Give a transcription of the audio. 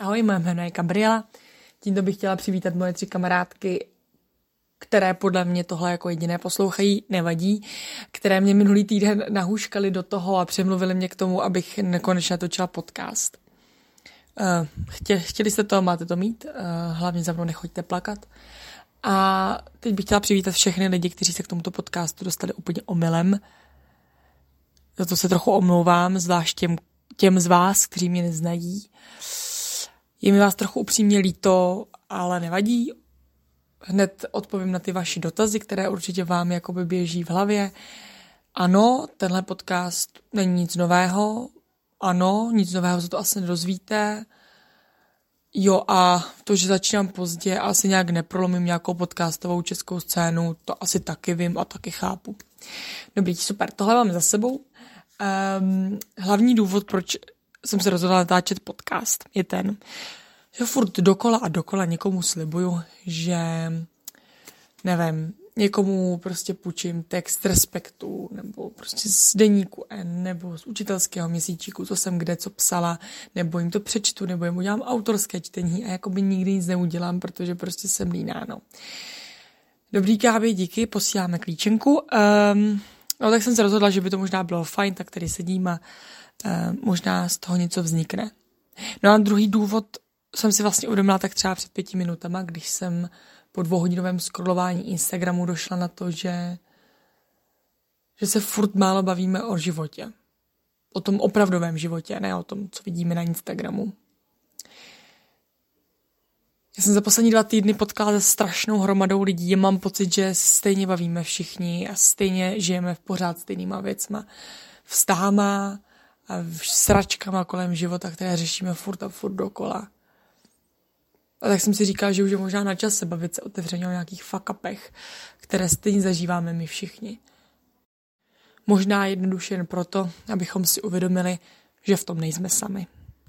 Ahoj, moje jméno je Gabriela. Tímto bych chtěla přivítat moje tři kamarádky, které podle mě tohle jako jediné poslouchají, nevadí, které mě minulý týden nahuškali do toho a přemluvili mě k tomu, abych nekonečně točila podcast. Uh, chtě, chtěli jste to, máte to mít, uh, hlavně za mnou nechoďte plakat. A teď bych chtěla přivítat všechny lidi, kteří se k tomuto podcastu dostali úplně omylem. Za to se trochu omlouvám, zvlášť těm, těm z vás, kteří mě neznají. Je mi vás trochu upřímně líto, ale nevadí. Hned odpovím na ty vaše dotazy, které určitě vám jakoby běží v hlavě. Ano, tenhle podcast není nic nového. Ano, nic nového se to asi nedozvíte. Jo a to, že začínám pozdě a asi nějak neprolomím nějakou podcastovou českou scénu, to asi taky vím a taky chápu. Dobrý, super, tohle mám za sebou. Um, hlavní důvod, proč jsem se rozhodla natáčet podcast, je ten, že furt dokola a dokola někomu slibuju, že nevím, někomu prostě půjčím text respektu, nebo prostě z deníku N, nebo z učitelského měsíčíku, co jsem kde co psala, nebo jim to přečtu, nebo jim udělám autorské čtení a jakoby nikdy nic neudělám, protože prostě jsem líná, no. Dobrý kávy, díky, posíláme klíčenku. Um, no tak jsem se rozhodla, že by to možná bylo fajn, tak tady sedím a uh, možná z toho něco vznikne. No a druhý důvod jsem si vlastně uvědomila tak třeba před pěti minutama, když jsem po dvouhodinovém scrollování Instagramu došla na to, že, že se furt málo bavíme o životě. O tom opravdovém životě, ne o tom, co vidíme na Instagramu. Já jsem za poslední dva týdny potkala se strašnou hromadou lidí mám pocit, že stejně bavíme všichni a stejně žijeme v pořád stejnýma věcma. Vztahama a sračkama kolem života, které řešíme furt a furt dokola. A tak jsem si říkal, že už je možná na čase bavit se otevřeně o nějakých fakapech, které stejně zažíváme my všichni. Možná jednoduše jen proto, abychom si uvědomili, že v tom nejsme sami.